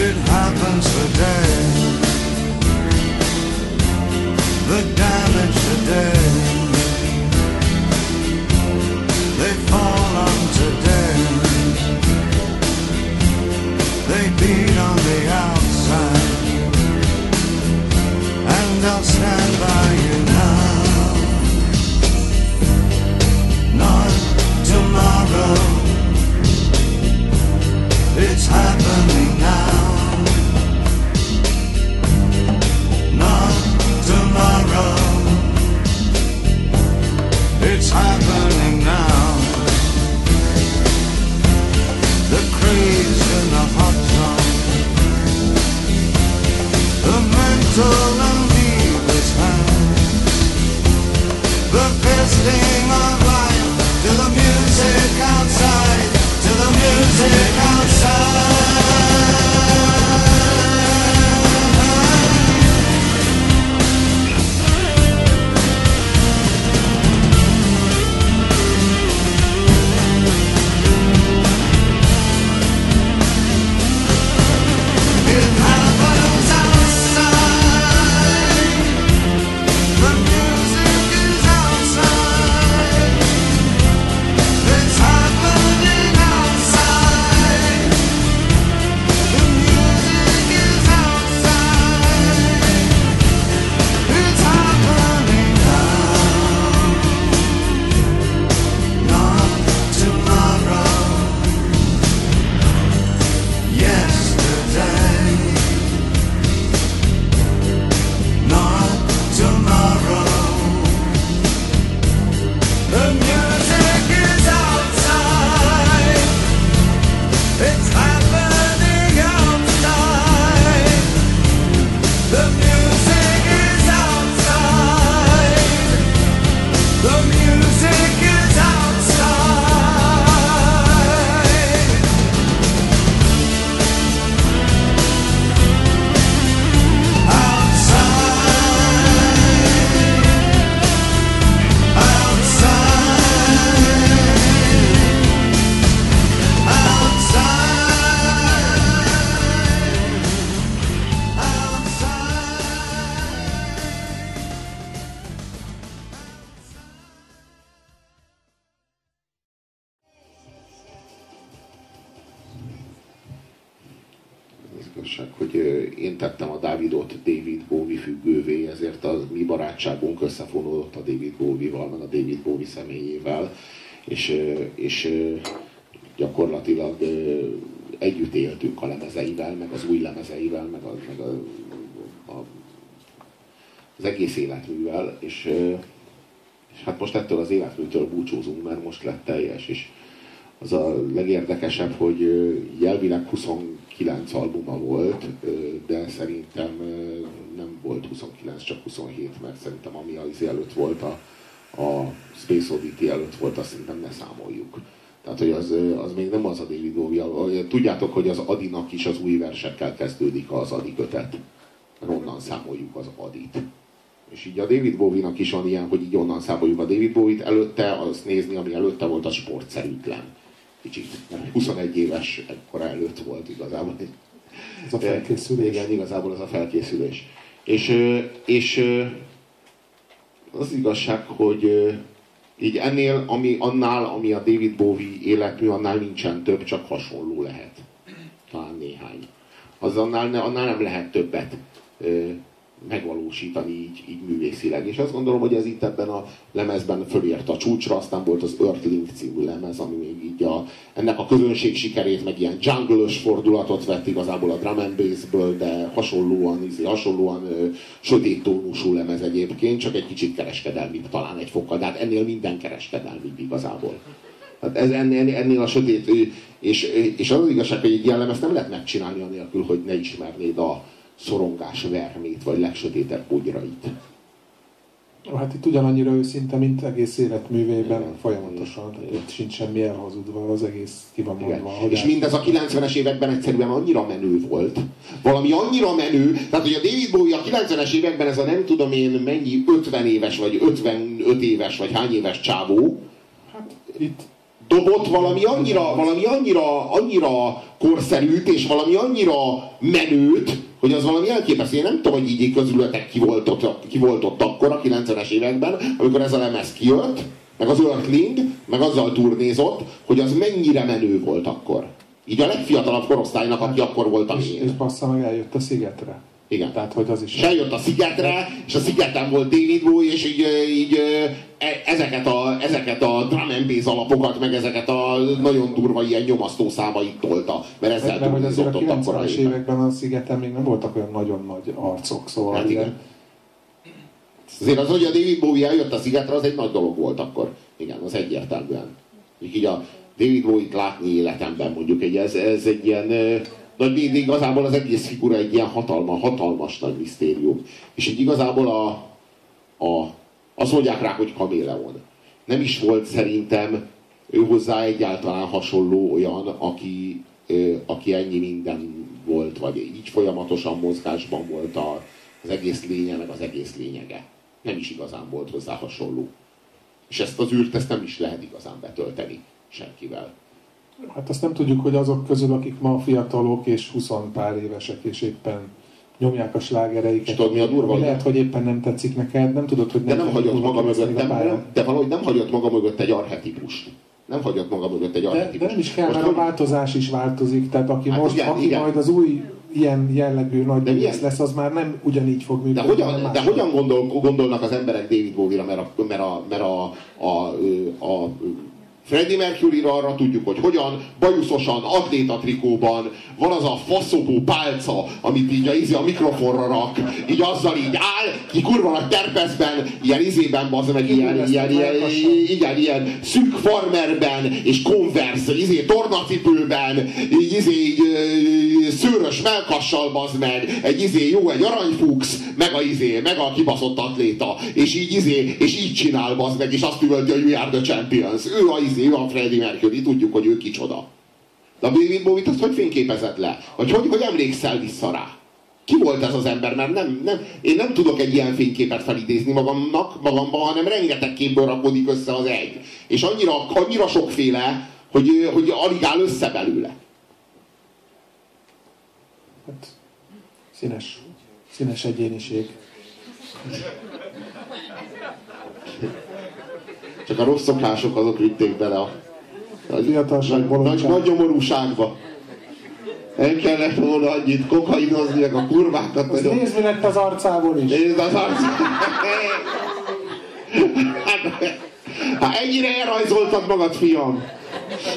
It happens music outside, to the music tettem a Dávidot David Bowie függővé, ezért a mi barátságunk összefonódott a David Bowie-val, meg a David Bowie személyével, és, és gyakorlatilag együtt éltünk a lemezeivel, meg az új lemezeivel, meg, a, meg a, a, az egész életművel, és, és hát most ettől az életműtől búcsúzunk, mert most lett teljes, és az a legérdekesebb, hogy jelvileg 29 albuma volt, de szerintem nem volt 29, csak 27, mert szerintem ami az előtt volt, a, a Space Oddity előtt volt, azt szerintem ne számoljuk. Tehát, hogy az, az még nem az a David Bowie. Tudjátok, hogy az Adinak is az új versekkel kezdődik az Adi kötet. Onnan számoljuk az Adit. És így a David Bowie-nak is van ilyen, hogy így onnan számoljuk a David Bowie-t, előtte azt nézni, ami előtte volt, az sportszerűtlen. Kicsit. Mert 21 éves ekkora előtt volt igazából. Ez a felkészülés. Igen, igazából ez a felkészülés. És, és az igazság, hogy így ennél, ami, annál, ami a David Bowie életmű, annál nincsen több, csak hasonló lehet. Talán néhány. Az annál, annál nem lehet többet megvalósítani így, így művészileg. És azt gondolom, hogy ez itt ebben a lemezben fölért a csúcsra, aztán volt az Earthling című lemez, ami még így a, ennek a közönség sikerét, meg ilyen jungle fordulatot vett igazából a drum and bassből, de hasonlóan, izé, hasonlóan ö, sötét tónusú lemez egyébként, csak egy kicsit kereskedelmibb talán egy fokkal, de hát ennél minden kereskedelmibb igazából. Hát ez ennél, ennél a sötét, és, és az az igazság, hogy egy ilyen lemezt nem lehet megcsinálni anélkül, hogy ne ismernéd a szorongás vermét, vagy legsötétebb bugyrait. Hát itt ugyanannyira őszinte, mint egész életművében Igen. folyamatosan. Igen. itt sincs semmi elhazudva, az egész ki van mondva. hogy És mindez a 90-es években egyszerűen annyira menő volt. Valami annyira menő, tehát hogy a David Bowie a 90-es években ez a nem tudom én mennyi 50 éves, vagy 55 éves, vagy hány éves csávó, Hát itt dobott valami annyira, valami annyira, annyira korszerűt, és valami annyira menőt, hogy az valami elképesztő. Én nem tudom, hogy így közülöttek ki volt ott, ki volt ott akkor a 90-es években, amikor ez a lemez kijött, meg az Earthling, meg azzal turnézott, hogy az mennyire menő volt akkor. Így a legfiatalabb korosztálynak, aki akkor volt a és, és bassza meg eljött a szigetre. Igen. Tehát, hogy az is... Eljött a szigetre, és a szigeten volt David Bowie, és így, így e- ezeket a, ezeket a drum and bass alapokat, meg ezeket a nagyon durva ilyen nyomasztó számait tolta, mert ezzel Mert hogy azért a durvízott ott akkor 90-es években a szigeten még nem voltak olyan nagyon nagy arcok, szóval Hát ilyen- igen. Azért az, hogy a David Bowie eljött a szigetre, az egy nagy dolog volt akkor. Igen, az egyértelműen. Így, a David Bowie-t látni életemben mondjuk, egy, ez, ez egy ilyen de igazából az egész figura egy ilyen hatalma, hatalmas nagy misztérium. És így igazából a, a, azt mondják rá, hogy kaméleon. Nem is volt szerintem ő hozzá egyáltalán hasonló olyan, aki, aki ennyi minden volt, vagy így folyamatosan mozgásban volt a, az egész lénye, meg az egész lényege. Nem is igazán volt hozzá hasonló. És ezt az űrt ezt nem is lehet igazán betölteni senkivel. Hát azt nem tudjuk, hogy azok közül, akik ma fiatalok és 20 pár évesek, és éppen nyomják a slágereiket. És tudod, mi a durva, hogy- lehet, hogy éppen nem tetszik neked, nem tudod, hogy De nem hagyott maga mögött, pályán. nem, de valahogy nem hagyott maga mögött egy arhetipust. Nem hagyott maga mögött egy De, arhetipust. de nem is kell, Most mert a változás is változik, tehát aki Hát most, igen, aki igen. majd az új ilyen jellegű nagy De milyen- lesz, az már nem ugyanígy fog De működni. hogyan, hanem de hogyan gondol, gondolnak az emberek David Bowie-ra, mert a, mert a, mert a, a, a, a Freddie Mercury-ra arra tudjuk, hogy hogyan bajuszosan, atléta trikóban van az a faszopó pálca, amit így a, izé a mikrofonra rak, így azzal így áll, ki kurva nagy terpeszben, ilyen izében, bazd meg, ilyen, ilyen, ilyen, igen, ilyen szűk farmerben, és konversz, izé, tornacipőben, így, izé, így, szőrös melkassal bazd meg, egy izé, jó, egy aranyfuchs, meg a izé, meg a kibaszott atléta, és így izé, és így csinál bazd meg, és azt üvölti, hogy we are the champions. Ő a izé, ő a Freddie Mercury, tudjuk, hogy ő kicsoda. De a David Bowie-t azt hogy fényképezed le? Vagy hogy, hogy emlékszel vissza rá? Ki volt ez az ember? Mert nem, nem, én nem tudok egy ilyen fényképet felidézni magamnak, magamban, hanem rengeteg képből rakódik össze az egy. És annyira, annyira sokféle, hogy, hogy alig áll össze belőle. Hát, színes, színes egyéniség. Csak a rossz szokások azok vitték bele a, nagy, nagy, nagy nyomorúságba. Nem kellett volna annyit kokainozni, meg a kurvákat. Nagyon- nézd, mi lett az arcából is. Nézd az arc! Hát ennyire elrajzoltad magad, fiam!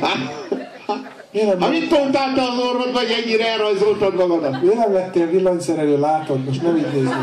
Hát mit mondtál te az orvod, vagy ennyire elrajzoltad magadat? miért nem lettél villanyszerelő, látod? Most nem így nézni.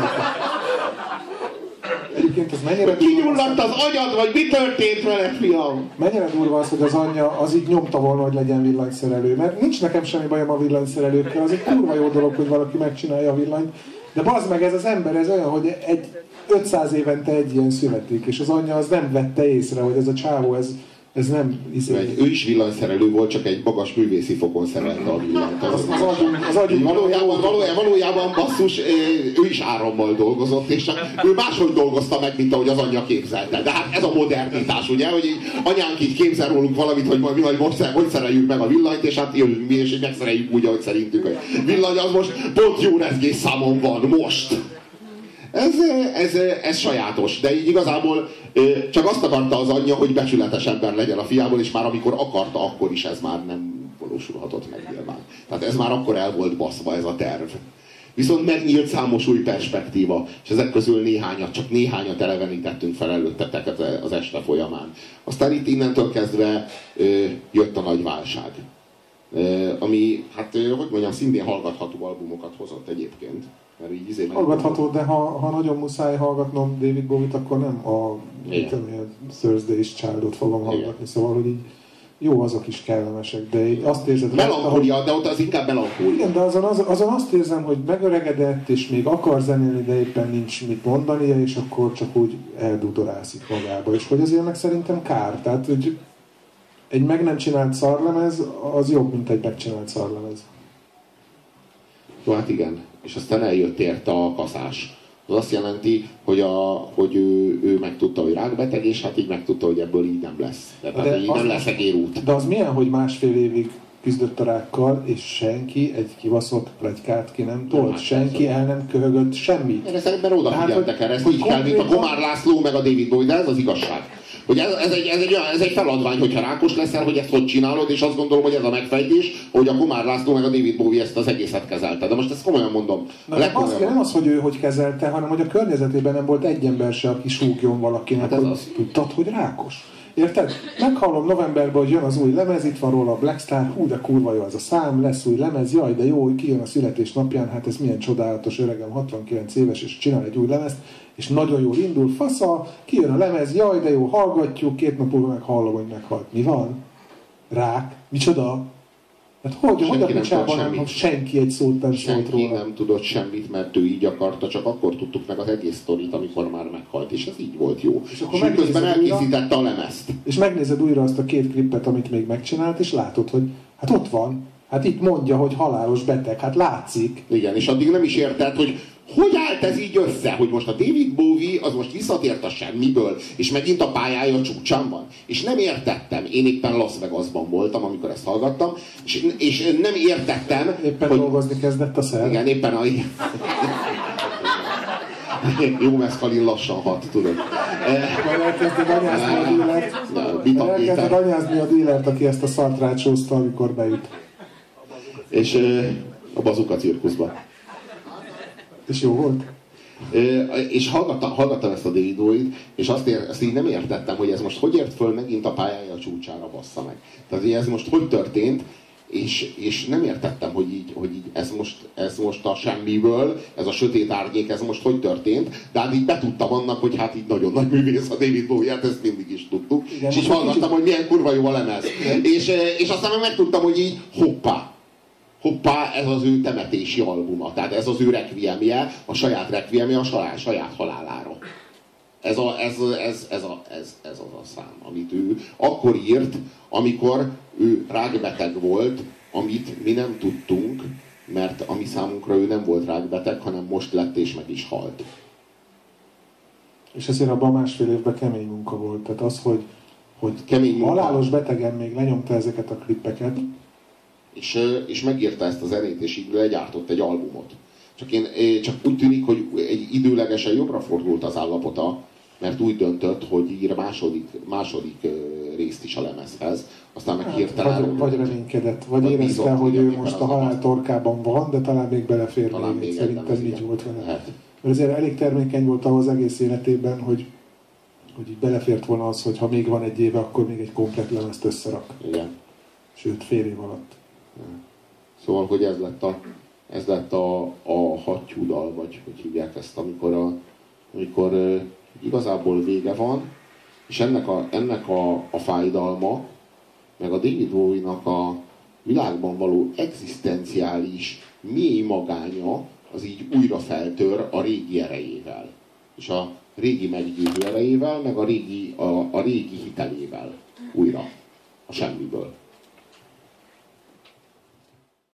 Egyébként ez mennyire durva, Kigyulladt az agyad, vagy mi történt veled, fiam? mennyire durva az, hogy az anyja az így nyomta volna, hogy legyen villanyszerelő. Mert nincs nekem semmi bajom a villanyszerelőkkel, az egy kurva jó dolog, hogy valaki megcsinálja a villanyt. De bazd meg, ez az ember, ez olyan, hogy egy 500 évente egy ilyen születik, és az anyja az nem vette észre, hogy ez a csávó, ez, ez nem izé, Ő is villanyszerelő volt, csak egy magas művészi fokon szerelte a villanyt. Az, az, az agyunk, az agyunk Valójában, valójában, valójában basszus, ő is árammal dolgozott, és ő máshogy dolgozta meg, mint ahogy az anyja képzelte. De hát ez a modernitás, ugye, hogy így anyánk így képzel rólunk valamit, hogy majd mi majd most, hogy szereljük meg a villanyt, és hát jövünk mi, és megszereljük úgy, ahogy szerintük, hogy villany az most pont jó rezgés számon van, most. Ez, ez, ez sajátos, de így igazából csak azt akarta az anyja, hogy becsületes ember legyen a fiából, és már amikor akarta, akkor is ez már nem valósulhatott meg nyilván. Tehát ez már akkor el volt baszva ez a terv. Viszont megnyílt számos új perspektíva, és ezek közül néhányat, csak néhányat elevenítettünk fel előttetek az este folyamán. Aztán itt innentől kezdve ö, jött a nagy válság. Ö, ami, hát ö, hogy mondjam, szintén hallgatható albumokat hozott egyébként. Mert így izé Hallgatható, de ha, ha nagyon muszáj hallgatnom David Bowie-t, akkor nem a tudom Thursday's Child-ot fogom Igen. hallgatni. Szóval, hogy így jó, azok is kellemesek, de így azt érzed, rajta, hogy Melankólia, de ott az inkább melankólia. igen, de azon, az, azon azt érzem, hogy megöregedett, és még akar zenélni, de éppen nincs mit mondania, és akkor csak úgy eldudorászik magába. És hogy azért meg szerintem kár. Tehát, hogy egy meg nem csinált szarlemez, az jobb, mint egy megcsinált szarlemez. Jó, hát igen. És aztán eljött érte a kaszás. Az azt jelenti, hogy, a, hogy ő, ő megtudta, hogy rákbeteg, és hát így megtudta, hogy ebből így nem lesz. Tehát De így az- nem lesz egérút. De az milyen, hogy másfél évig küzdött a rákkal, és senki egy kibaszott plegykát ki nem tolt, hát senki el nem köhögött semmit. Erre szerintem odafigyeltek erre, ezt így kell, mint a Komár László, meg a David Bowie, de ez az igazság. Hogy ez, ez, egy, ez, egy, ez egy feladvány, hogyha rákos leszel, hogy ezt hogy csinálod, és azt gondolom, hogy ez a megfejtés, hogy a Kumár László meg a David Bowie ezt az egészet kezelte. De most ezt komolyan mondom. Na, de az, nem az, hogy ő hogy kezelte, hanem hogy a környezetében nem volt egy ember se, aki súgjon valakinek, Hát ez hogy az. tudtad, hogy rákos. Érted? Meghallom novemberben, hogy jön az új lemez, itt van róla a Black Star, hú, de kurva jó az a szám, lesz új lemez, jaj, de jó, hogy kijön a születésnapján, hát ez milyen csodálatos öregem, 69 éves, és csinál egy új lemezt, és nagyon jól indul, fasza, kijön a lemez, jaj, de jó, hallgatjuk, két nap múlva meg hallom, hogy meghalt. Mi van? Rák? Micsoda? Hát hogy, hogy a nem picsában nem, semmit. senki egy szót nem szólt Senki róla. nem tudott semmit, mert ő így akarta, csak akkor tudtuk meg az egész sztorit, amikor már meghalt, és ez így volt jó. És akkor és közben újra. elkészítette a lemezt. És megnézed újra azt a két klippet, amit még megcsinált, és látod, hogy hát ott van. Hát itt mondja, hogy halálos beteg. Hát látszik. Igen, és addig nem is érted, hogy hogy állt ez így össze, hogy most a David Bowie az most visszatért a semmiből, és megint a pályája csúcsán van. És nem értettem. Én éppen Las Vegasban voltam, amikor ezt hallgattam, és, és nem értettem, Éppen hogy... dolgozni kezdett a szer. Igen, éppen a... Jó meszkalin lassan hat, tudod. Majd elkezded anyázni a dílert. Elkezded anyázni a dílert, aki ezt a szart rácsózta, amikor beüt. És a bazuka cirkuszba. És jó volt? És hallgattam, hallgattam ezt a Bowie-t, és azt, ér, azt így nem értettem, hogy ez most hogy ért föl megint a pályája a csúcsára bassza meg. Tehát ez most hogy történt, és, és nem értettem, hogy így, hogy így ez, most, ez most a semmiből, ez a sötét árnyék, ez most hogy történt, de hát így betudtam annak, hogy hát így nagyon nagy művész a David Bowie, hát ezt mindig is tudtuk. Igen, és így hallgattam, hogy milyen kurva jó a lemez. És, és aztán meg megtudtam, hogy így hoppá, hoppá, ez az ő temetési albuma. Tehát ez az ő requiemje, a saját requiemje a saját, saját halálára. Ez, a, ez, ez, ez, a, ez, ez az a szám, amit ő akkor írt, amikor ő rákbeteg volt, amit mi nem tudtunk, mert a mi számunkra ő nem volt rákbeteg, hanem most lett és meg is halt. És ezért abban a másfél évben kemény munka volt. Tehát az, hogy, hogy Kemény munka. halálos betegen még lenyomta ezeket a klippeket, És, és megírta ezt a zenét, és így legyártott egy albumot. Csak, én, csak úgy tűnik, hogy egy időlegesen jobbra fordult az állapota, mert úgy döntött, hogy ír második, második részt is a lemezhez, aztán meg hirtelen... Hát, vagy, vagy reménykedett, vagy Vagy érezte, bízott, hogy ő most a halál torkában van, de talán még belefér Talán még. Szerintem így volt vele. Lehet. Mert azért elég termékeny volt ahhoz egész életében, hogy, hogy így belefért volna az, hogy ha még van egy éve, akkor még egy komplet lemezt összerak. Igen. Sőt, fél év alatt. Szóval, hogy ez lett a, ez lett a, a hattyúdal, vagy hogy hívják ezt, amikor, a, amikor ö, igazából vége van, és ennek a, ennek a, a fájdalma, meg a David Bowie-nak a világban való egzisztenciális mély magánya, az így újra feltör a régi erejével. És a régi meggyőző erejével, meg a régi, a, a régi hitelével újra. A semmiből.